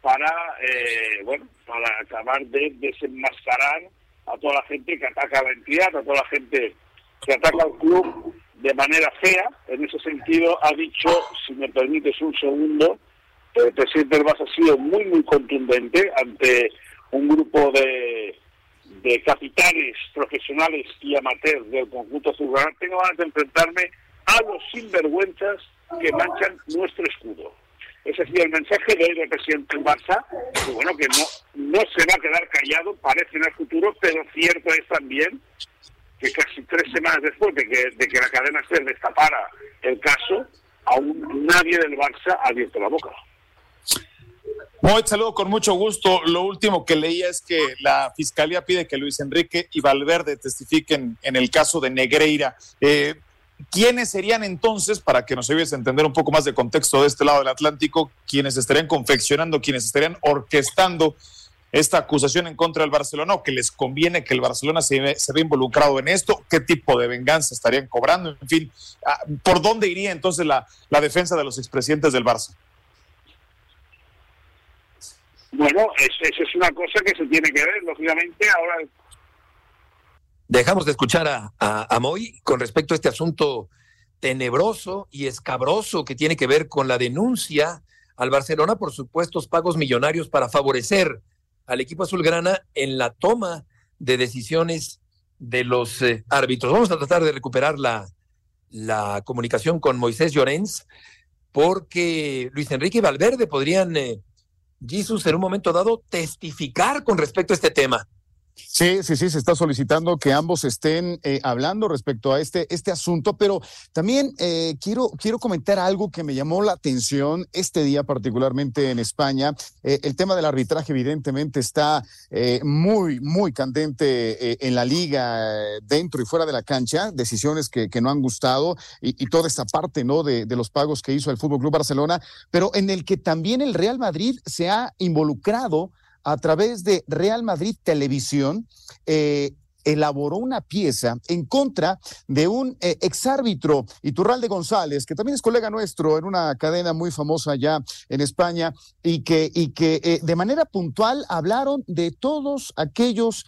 para, eh, bueno, para acabar de desenmascarar a toda la gente que ataca a la entidad, a toda la gente que ataca al club de manera fea. En ese sentido, ha dicho, si me permites un segundo, el presidente del Barça ha sido muy, muy contundente ante un grupo de, de capitanes profesionales y amateurs del conjunto azulgrana. Tengo ganas de enfrentarme a los sinvergüenzas que manchan nuestro escudo. Ese ha sido el mensaje de hoy del presidente Barça, que bueno, que no, no se va a quedar callado, parece en el futuro, pero cierto es también que casi tres semanas después de que, de que la cadena SER destapara el caso, aún nadie del Barça ha abierto la boca. Muy saludo con mucho gusto. Lo último que leía es que la fiscalía pide que Luis Enrique y Valverde testifiquen en el caso de Negreira. Eh, ¿Quiénes serían entonces, para que nos ayudes a entender un poco más de contexto de este lado del Atlántico, quienes estarían confeccionando, quienes estarían orquestando esta acusación en contra del Barcelona o que les conviene que el Barcelona se, ve involucrado en esto? ¿Qué tipo de venganza estarían cobrando? En fin, ah, ¿por dónde iría entonces la, la defensa de los expresidentes del Barça? Bueno, eso es una cosa que se tiene que ver, lógicamente. Ahora Dejamos de escuchar a, a, Moy con respecto a este asunto tenebroso y escabroso que tiene que ver con la denuncia al Barcelona por supuestos pagos millonarios para favorecer al equipo azulgrana en la toma de decisiones de los eh, árbitros. Vamos a tratar de recuperar la, la comunicación con Moisés Llorens, porque Luis Enrique y Valverde podrían, eh, Jesus, en un momento dado, testificar con respecto a este tema. Sí, sí, sí, se está solicitando que ambos estén eh, hablando respecto a este, este asunto, pero también eh, quiero, quiero comentar algo que me llamó la atención este día, particularmente en España. Eh, el tema del arbitraje, evidentemente, está muy, muy candente en la liga, dentro y fuera de la cancha, decisiones que, no han gustado y, y, toda esta parte ¿no? De, de los pagos que hizo el Fútbol Club Barcelona, pero en el que también el Real Madrid se ha involucrado a través de Real Madrid Televisión, eh, elaboró una pieza en contra de un eh, exárbitro, Iturralde González, que también es colega nuestro en una cadena muy famosa allá en España, y que, y que eh, de manera puntual hablaron de todos aquellos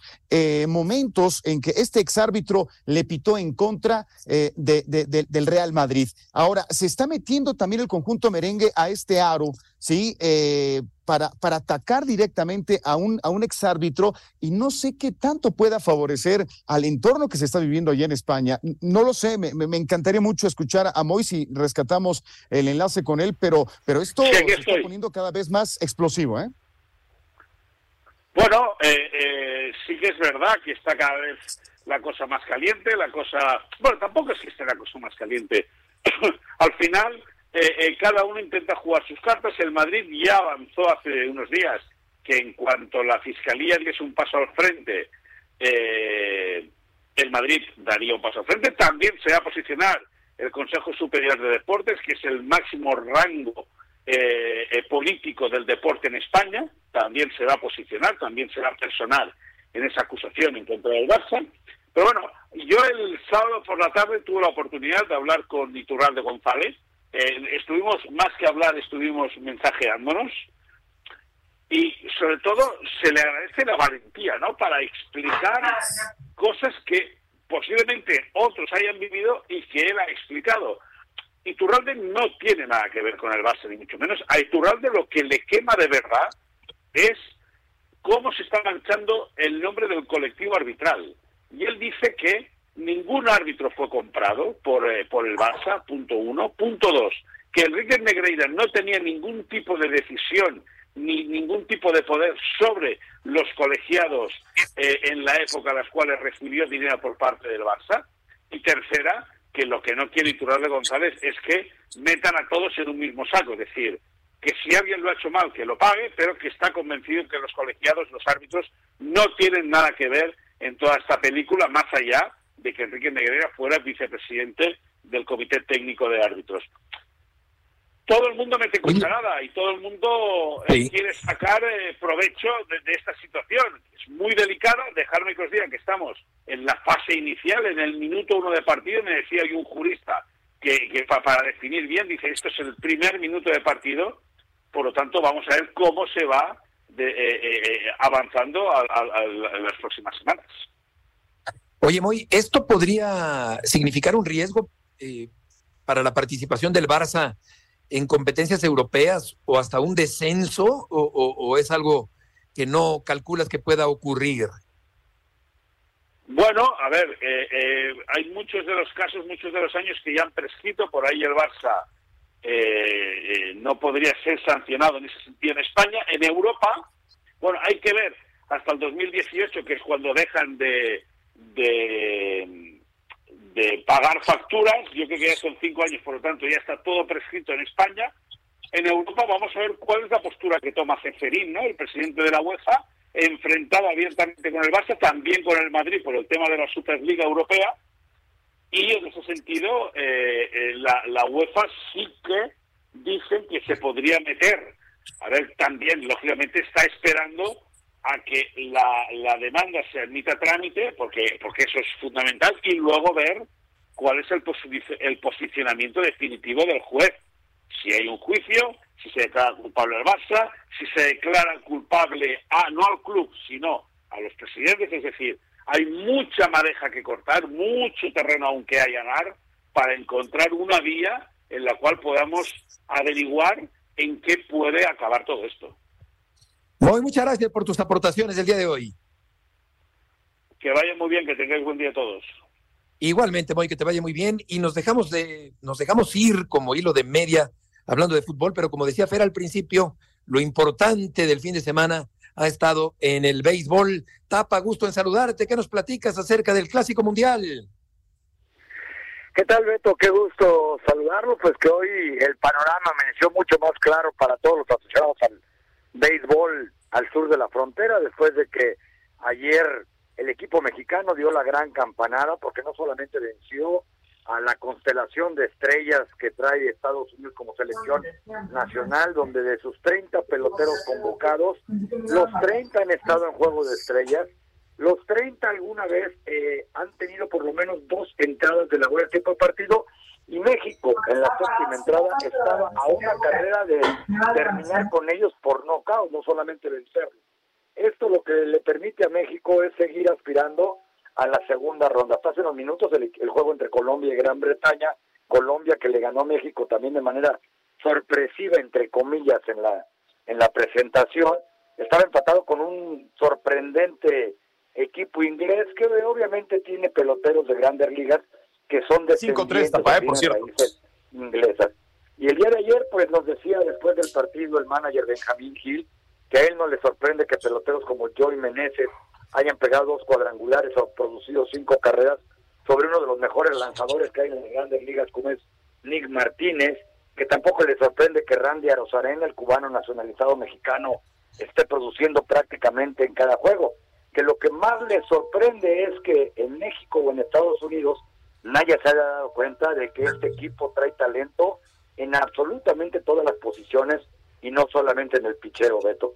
momentos en que este exárbitro le pitó en contra del Real Madrid. Ahora, se está metiendo también el conjunto merengue a este aro ¿sí? Eh, para, para atacar directamente a un, a un exárbitro y no sé qué tanto pueda favorecer al entorno que se está viviendo allá en España. No lo sé, me, me encantaría mucho escuchar a Moy si rescatamos el enlace con él, pero, pero esto se está poniendo cada vez más explosivo, ¿eh? Bueno, eh, eh, sí que es verdad que está cada vez la cosa más caliente, la cosa... Bueno, tampoco es que esté la cosa más caliente. Al final eh, eh, cada uno intenta jugar sus cartas. El Madrid ya avanzó hace unos días que en cuanto la Fiscalía diese un paso al frente, eh, el Madrid daría un paso al frente. También se va a posicionar el Consejo Superior de Deportes, que es el máximo rango político del deporte en España. También se va a posicionar, también será personal en esa acusación en contra del Barça. Pero bueno, yo el sábado por la tarde tuve la oportunidad de hablar con Iturralde González, eh, estuvimos, más que hablar, estuvimos mensajeándonos. y sobre todo se le agradece la valentía, ¿no? Para explicar cosas que posiblemente otros hayan vivido y que él ha explicado. Iturralde no tiene nada que ver con el Barça, ni mucho menos. A Iturralde lo que le quema de verdad es cómo se está manchando el nombre del colectivo arbitral. Y él dice que ningún árbitro fue comprado por, eh, por el Barça, punto uno. Punto dos, que Enrique Negreira no tenía ningún tipo de decisión ni ningún tipo de poder sobre los colegiados eh, en la época en las cuales recibió dinero por parte del Barça. Y tercera, que lo que no quiere Iturralde González es que metan a todos en un mismo saco, es decir, que si alguien lo ha hecho mal, que lo pague, pero que está convencido que los colegiados, los árbitros, no tienen nada que ver en toda esta película, más allá de que Enrique Negreira fuera vicepresidente del Comité Técnico de Árbitros. Todo el mundo mete cucharada y todo el mundo eh, quiere sacar eh, provecho de, esta situación. Es muy delicada. Dejarme que os diga que estamos en la fase inicial, en el minuto uno de partido. Me decía hay un jurista que, para definir bien dice esto es el primer minuto de partido. Por lo tanto, vamos a ver cómo se va eh, avanzando en las próximas semanas. Oye, Moy, ¿esto podría significar un riesgo eh, para la participación del Barça en competencias europeas o hasta un descenso o, es algo que no calculas que pueda ocurrir? Bueno, a ver, eh, eh, hay muchos de los casos, muchos de los años que ya han prescrito, por ahí el Barça no podría ser sancionado en ese sentido en España. En Europa, bueno, hay que ver hasta el 2018, que es cuando dejan de, de, de pagar facturas. Yo creo que ya son cinco años, por lo tanto ya está todo prescrito en España. En Europa vamos a ver cuál es la postura que toma Ceferín, ¿no? el presidente de la UEFA, enfrentado abiertamente con el Barça, también con el Madrid por el tema de la Superliga Europea. Y en ese sentido, eh, eh, la, la UEFA sí que dicen que se podría meter. A ver, también, lógicamente, está esperando a que la, la demanda se admita a trámite, porque, porque eso es fundamental, y luego ver cuál es el, el posicionamiento definitivo del juez. Si hay un juicio, si se declara culpable al Barça, si se declara culpable a, no al club, sino a los presidentes, es decir, hay mucha madeja que cortar, mucho terreno aún que allanar para encontrar una vía en la cual podamos averiguar en qué puede acabar todo esto. Muy muchas gracias por tus aportaciones el día de hoy. Que vaya muy bien, que tengáis buen día todos. Igualmente, Moy, que te vaya muy bien. Y nos dejamos de, nos dejamos ir como hilo de media hablando de fútbol, pero como decía Fer al principio, lo importante del fin de semana ha estado en el béisbol. Tapa, gusto en saludarte. ¿Qué nos platicas acerca del Clásico Mundial? ¿Qué tal, Beto? Qué gusto saludarlo. Pues que hoy el panorama amaneció mucho más claro para todos los asociados al béisbol al sur de la frontera después de que ayer el equipo mexicano dio la gran campanada porque no solamente venció a la constelación de estrellas que trae Estados Unidos como selección nacional, donde de sus 30 peloteros convocados, los 30 han estado en juego de estrellas, los 30 alguna vez eh, han tenido por lo menos dos entradas de la vuelta tipo de partido y México en la séptima entrada estaba a una carrera de terminar con ellos por nocaut, no solamente vencerlos. Esto lo que le permite a México es seguir aspirando a la segunda ronda. Hasta hace unos minutos el, juego entre Colombia y Gran Bretaña, Colombia que le ganó a México también de manera sorpresiva entre comillas en la en la presentación, estaba empatado con un sorprendente equipo inglés que obviamente tiene peloteros de grandes ligas que son de 5-3 por cierto. Inglesas. Y el día de ayer, pues nos decía después del partido el manager Benjamín Gil que a él no le sorprende que peloteros como Joey Meneses hayan pegado dos cuadrangulares o producido cinco carreras sobre uno de los mejores lanzadores que hay en las grandes ligas como es Nick Martínez, que tampoco le sorprende que Randy Arozarena, el cubano nacionalizado mexicano, esté produciendo prácticamente en cada juego. Que lo que más le sorprende es que en México o en Estados Unidos Naya se haya dado cuenta de que este equipo trae talento en absolutamente todas las posiciones y no solamente en el pichero, Beto.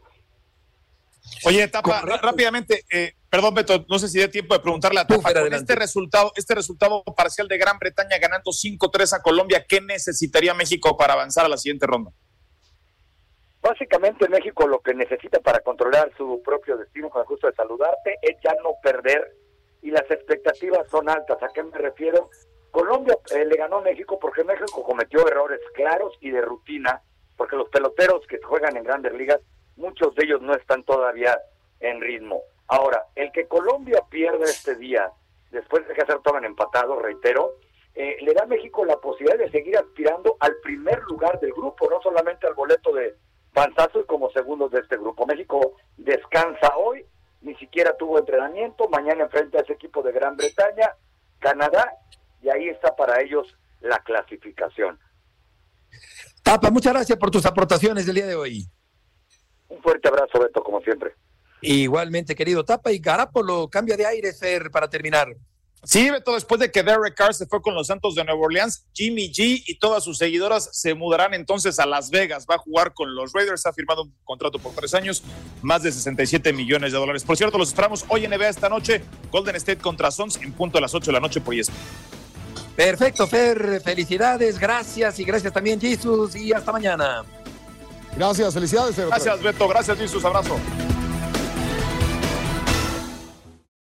Oye, Tapa, rápidamente, eh, perdón, Beto, no sé si dé tiempo de preguntarle a Tapa, con este resultado, este resultado parcial de Gran Bretaña ganando 5-3 a Colombia, ¿qué necesitaría México para avanzar a la siguiente ronda? Básicamente México lo que necesita para controlar su propio destino, con el gusto de saludarte, es ya no perder y las expectativas son altas. ¿A qué me refiero? Colombia eh, le ganó México porque México cometió errores claros y de rutina, porque los peloteros que juegan en grandes ligas, muchos de ellos no están todavía en ritmo. Ahora, el que Colombia pierda este día, después de que en empatado, reitero, eh, le da a México la posibilidad de seguir aspirando al primer lugar del grupo, no solamente al boleto de panzazo y como segundos de este grupo. México descansa hoy, ni siquiera tuvo entrenamiento, mañana enfrenta a ese equipo de Gran Bretaña, Canadá y ahí está para ellos la clasificación. Tapa, muchas gracias por tus aportaciones del día de hoy. Un fuerte abrazo, Beto, como siempre. Igualmente, querido Tapa, y Garapolo cambia de aire, Fer, para terminar. Sí, Beto, después de que Derek Carr se fue con los Santos de Nueva Orleans, Jimmy G y todas sus seguidoras se mudarán entonces a Las Vegas. Va a jugar con los Raiders, ha firmado un contrato por tres años, más de 67 millones de dólares. Por cierto, los esperamos hoy en NBA esta noche, Golden State contra Suns en punto a las 8 de la noche por ESPN. Perfecto, Fer, felicidades, gracias y gracias también, Jesus, y hasta mañana. Gracias, felicidades. Gracias, Beto, gracias, Jesus, abrazo.